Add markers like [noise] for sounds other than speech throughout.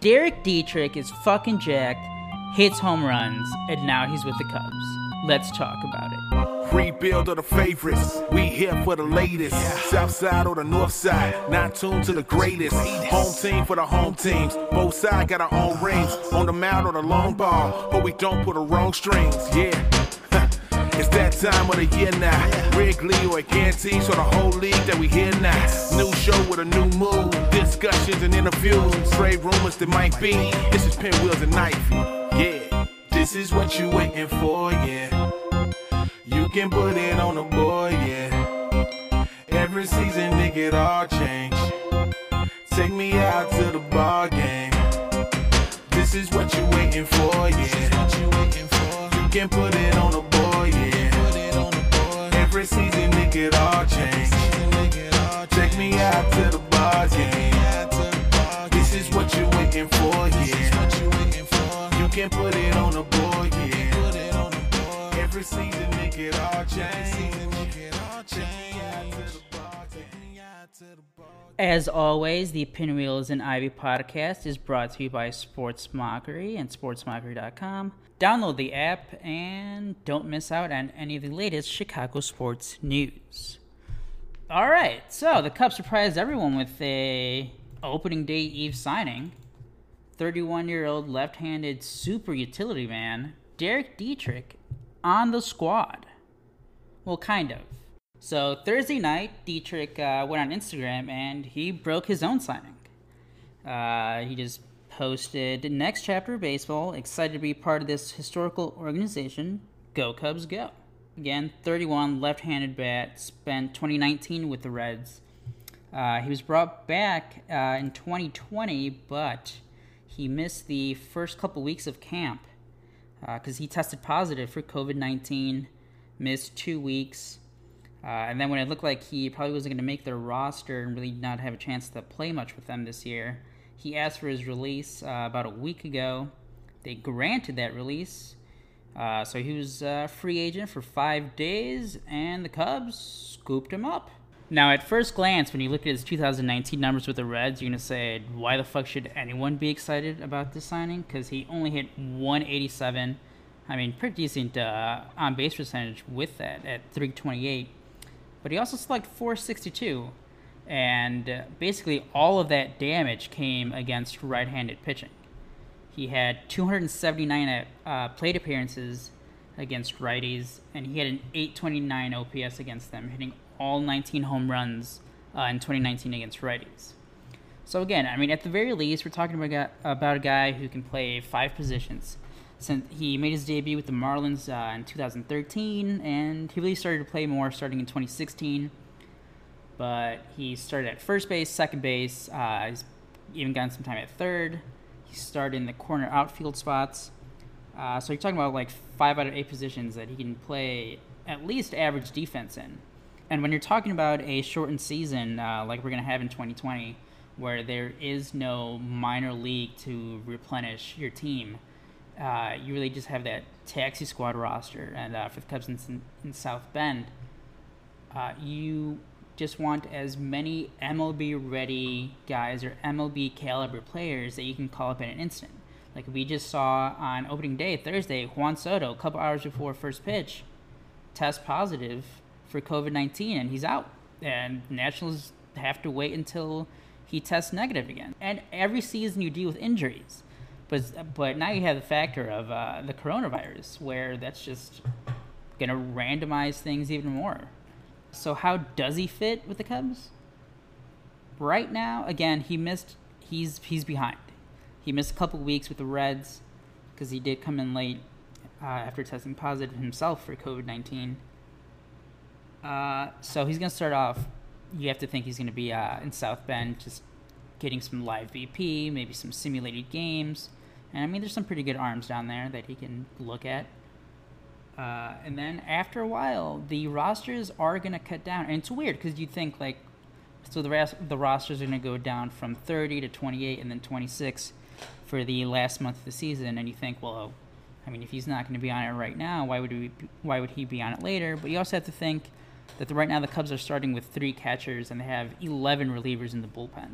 Derek Dietrich is fucking jacked, hits home runs, and now he's with the Cubs. Let's talk about it. Rebuild of the favorites. We here for the latest. South side or the north side. Not tuned to the greatest. Home team for the home teams. Both sides got our own rings. On the mound or the long ball. But we don't put the wrong strings. Yeah. [laughs] It's that time of the year now. Wrigley or Gantes or the whole league that we hear now. New show with a new mood. Discussions and interviews. Trade rumors that might be. This is Pinwheels and Ivy. Yeah. This is what you waiting for, yeah. You can put it on the board, yeah. Every season, nigga, it all change. Take me out to the ball game. This is what you waiting for, yeah. You can put it on the yeah. Season, all. Take me out to the game. This is what you waiting for, yeah. You can put it on the board, yeah. Every season, all. As always, the Pinwheels and Ivy podcast is brought to you by Sports Mockery and SportsMockery.com. Download the app and don't miss out on any of the latest Chicago sports news. All right, so the Cubs surprised everyone with a opening day eve signing. 31-year-old left-handed super utility man Derek Dietrich on the squad. Well, kind of. So Thursday night, Dietrich uh, went on Instagram and he broke his own signing. Uh, he just posted next chapter of baseball. Excited to be part of this historical organization. Go Cubs, go! Again, 31 left-handed bat. Spent 2019 with the Reds. Uh, he was brought back uh, in 2020, but he missed the first couple weeks of camp because he tested positive for COVID 19, missed two weeks. Uh, and then when it looked like he probably wasn't going to make their roster and really not have a chance to play much with them this year, he asked for his release uh, about a week ago. They granted that release. Uh, so he was a free agent for five days, and the Cubs scooped him up. Now, at first glance, when you look at his 2019 numbers with the Reds, you're going to say, why the fuck should anyone be excited about this signing? Because he only hit 187. I mean, pretty decent uh, on base percentage with that at 328. But he also slugged 462. And uh, basically, all of that damage came against right handed pitching. He had 279 uh, plate appearances against righties, and he had an 829 OPS against them, hitting all 19 home runs uh, in 2019 against righties. So again, I mean, at the very least, we're talking about, about a guy who can play five positions. Since he made his debut with the Marlins uh, in 2013, and he really started to play more starting in 2016. But he started at first base, second base. Uh, he's even gotten some time at third. He started in the corner outfield spots. Uh, so you're talking about like five out of eight positions that he can play at least average defense in. And when you're talking about a shortened season uh, like we're going to have in 2020, where there is no minor league to replenish your team, uh, you really just have that taxi squad roster. And uh, for the Cubs in, in South Bend, uh, you just want as many MLB ready guys or MLB caliber players that you can call up in an instant. Like we just saw on opening day Thursday, Juan Soto, a couple hours before first pitch, test positive for COVID 19 and he's out. And Nationals have to wait until he tests negative again. And every season you deal with injuries. But, but now you have the factor of uh, the coronavirus, where that's just going to randomize things even more. So, how does he fit with the Cubs? Right now, again, he missed, he's, he's behind. He missed a couple weeks with the Reds because he did come in late uh, after testing positive himself for COVID 19. Uh, so he's to start off. You have to think he's to be uh, in South Bend, just getting some live BP, maybe some simulated games. And I mean, there's some pretty good arms down there that he can look at. Uh, and then after a while, the rosters are going to cut down. And it's weird because you think, like, so the, ras- the rosters are going to go down from 30 to 28 and then 26 for the last month of the season. And you think, well, I mean, if he's not going to be on it right now, why would, we, why would he be on it later? But you also have to think that the, right now the Cubs are starting with three catchers and they have 11 relievers in the bullpen.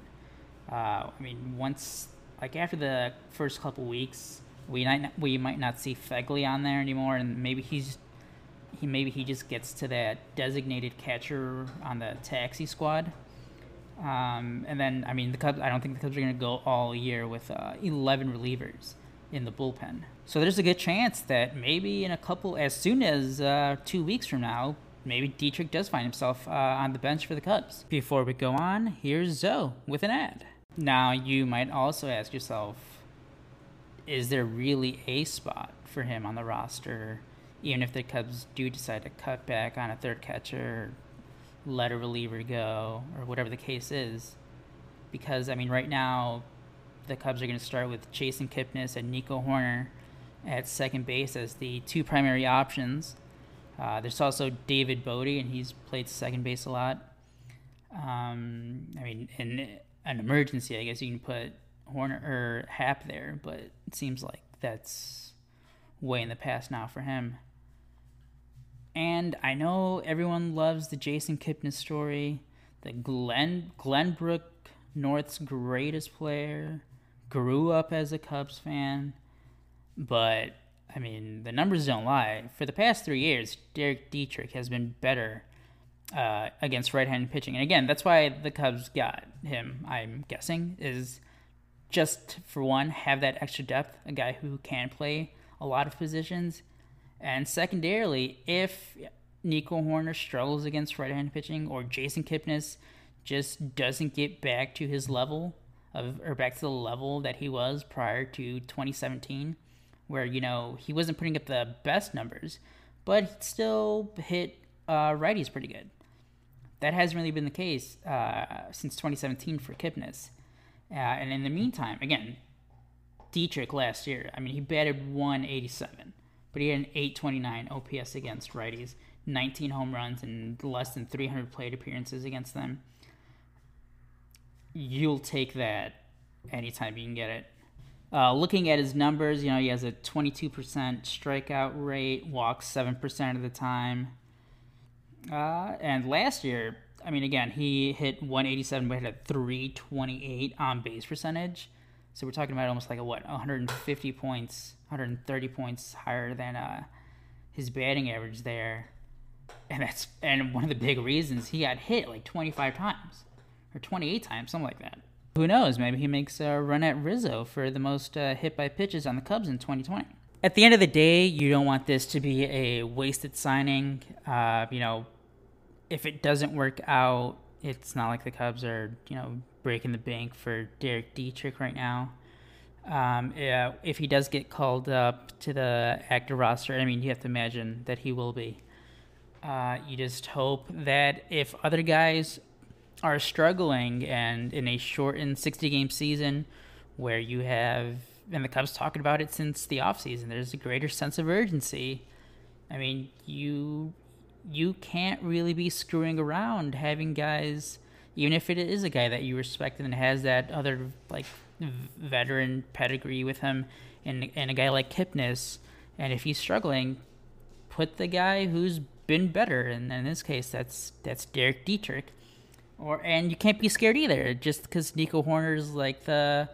Uh, I mean, once like after the first couple weeks, we might we might not see Phegley on there anymore, and maybe he's he maybe he just gets to that designated catcher on the taxi squad. Um, and then I mean the Cubs. I don't think the Cubs are going to go all year with uh, 11 relievers in the bullpen. So there's a good chance that maybe in a couple, as soon as uh, two weeks from now, maybe Dietrich does find himself uh, on the bench for the Cubs. Before we go on, here's Zoe with an ad. Now you might also ask yourself, is there really a spot for him on the roster? even if the Cubs do decide to cut back on a third catcher, let a reliever go, or whatever the case is. Because, I mean, right now, the Cubs are going to start with Jason Kipnis and Nico Hoerner at second base as the two primary options. Uh, there's also David Bote, and he's played second base a lot. Um, I mean, in an emergency, I guess you can put Hoerner or Happ there, but it seems like that's way in the past now for him. And I know everyone loves the Jason Kipnis story, the Glen Glenbrook North's greatest player, grew up as a Cubs fan, but I mean the numbers don't lie. For the past three years, Derek Dietrich has been better uh, against right-handed pitching, and again, that's why the Cubs got him. I'm guessing is just for one have that extra depth, a guy who can play a lot of positions. And secondarily, if Nico Hoerner struggles against right-handed pitching or Jason Kipnis just doesn't get back to his level of or back to the level that he was prior to 2017 where you know he wasn't putting up the best numbers but still hit uh, righties pretty good. That hasn't really been the case uh, since 2017 for Kipnis uh, and in the meantime again Dietrich last year I mean he batted 187 but he had an 829 OPS against righties, 19 home runs, and less than 300 plate appearances against them. You'll take that anytime you can get it. Uh, looking at his numbers, you know, he has a 22% strikeout rate, walks 7% of the time. Uh, and last year, I mean, again, he hit 187, but had a 328 on base percentage. So we're talking about almost like a what 150 points, 130 points higher than uh, his batting average there, and that's and one of the big reasons he got hit like 25 times or 28 times, something like that. Who knows? Maybe he makes a run at Rizzo for the most uh, hit by pitches on the Cubs in 2020. At the end of the day, you don't want this to be a wasted signing. Uh, you know, if it doesn't work out, it's not like the Cubs are you know breaking the bank for Derek Dietrich right now. Um, yeah, if he does get called up to the active roster, I mean, you have to imagine that he will be. Uh, you just hope that if other guys are struggling and in a shortened 60 game season where you have, and the Cubs talking about it since the offseason, there's a greater sense of urgency. I mean, you you can't really be screwing around having guys even if it is a guy that you respect and has that other like veteran pedigree with him, and and a guy like Kipnis, and if he's struggling, put the guy who's been better, and in this case, that's that's Derek Dietrich, or and you can't be scared either, just because Nico Hoerner's like the,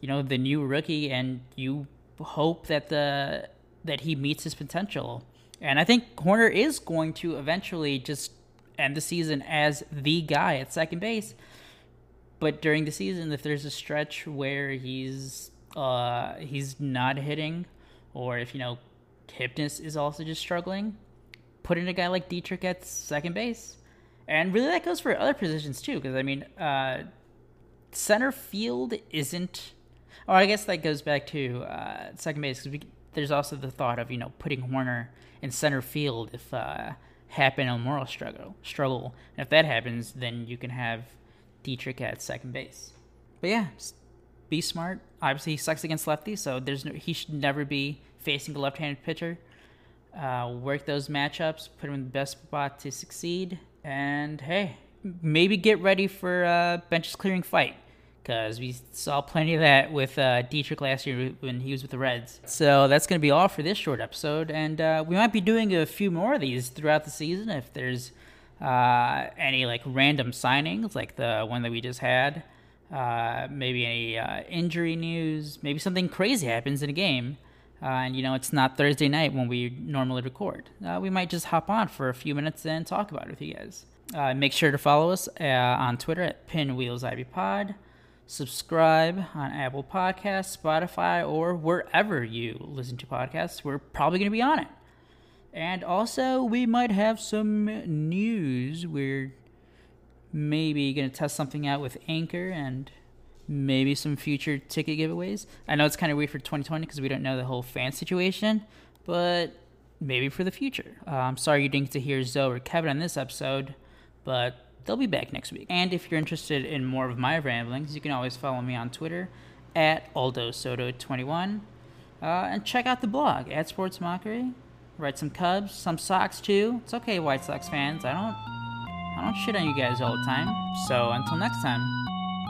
you know, the new rookie, and you hope that the that he meets his potential. And I think Hoerner is going to eventually just end the season as the guy at second base. But during the season, if there's a stretch where he's uh, he's not hitting, or if you know Kipnis is also just struggling, put in a guy like Dietrich at second base, and really that goes for other positions too. Because I mean, uh, center field isn't, or I guess that goes back to uh, second base because there's also the thought of you know putting Hoerner in center field if uh, Happ and Almora struggle. Struggle, and if that happens, then you can have Dietrich at second base. But yeah, be smart. Obviously, he sucks against lefties, so there's no, he should never be facing a left-handed pitcher. Uh, work those matchups, put him in the best spot to succeed, and hey, maybe get ready for a benches clearing fight because we saw plenty of that with uh, Dietrich last year when he was with the Reds. So that's going to be all for this short episode, and uh, we might be doing a few more of these throughout the season if there's uh, any like random signings, like the one that we just had. uh, maybe any uh, injury news, maybe something crazy happens in a game. Uh, and you know it's not Thursday night when we normally record. We might just hop on for a few minutes and talk about it with you guys. Make sure to follow us on Twitter at PinwheelsIvyPod. Subscribe on Apple Podcasts, Spotify, or wherever you listen to podcasts. We're probably going to be on it. And also, we might have some news. We're maybe going to test something out with Anchor and maybe some future ticket giveaways. I know it's kind of weird for 2020 because we don't know the whole fan situation, but maybe for the future. Uh, I'm sorry you didn't get to hear Zoe or Kevin on this episode, but they'll be back next week. And if you're interested in more of my ramblings, you can always follow me on Twitter at Aldo Soto21. Uh, and check out the blog at Sports Mockery. Write some Cubs, some Sox too. It's okay, White Sox fans. I don't, I don't shit on you guys all the time. So until next time,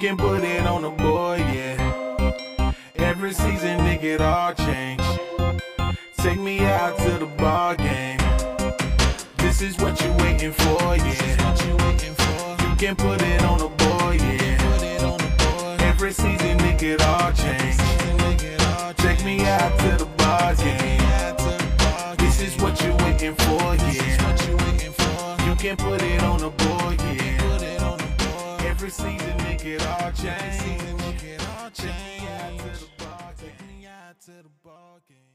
You can put it on the boy, yeah. Every season, nigga, it all change. Take me out to the ball game. This is what you waiting for, yeah. You, waiting for. you can put it on the board, yeah. On boy. Every season, nigga, it all change. Take me out to the ball game. This is what you waiting for, yeah. You can put it on the board, yeah. Every season, it all change. Take me out to the ball game. Take me out to the ball game.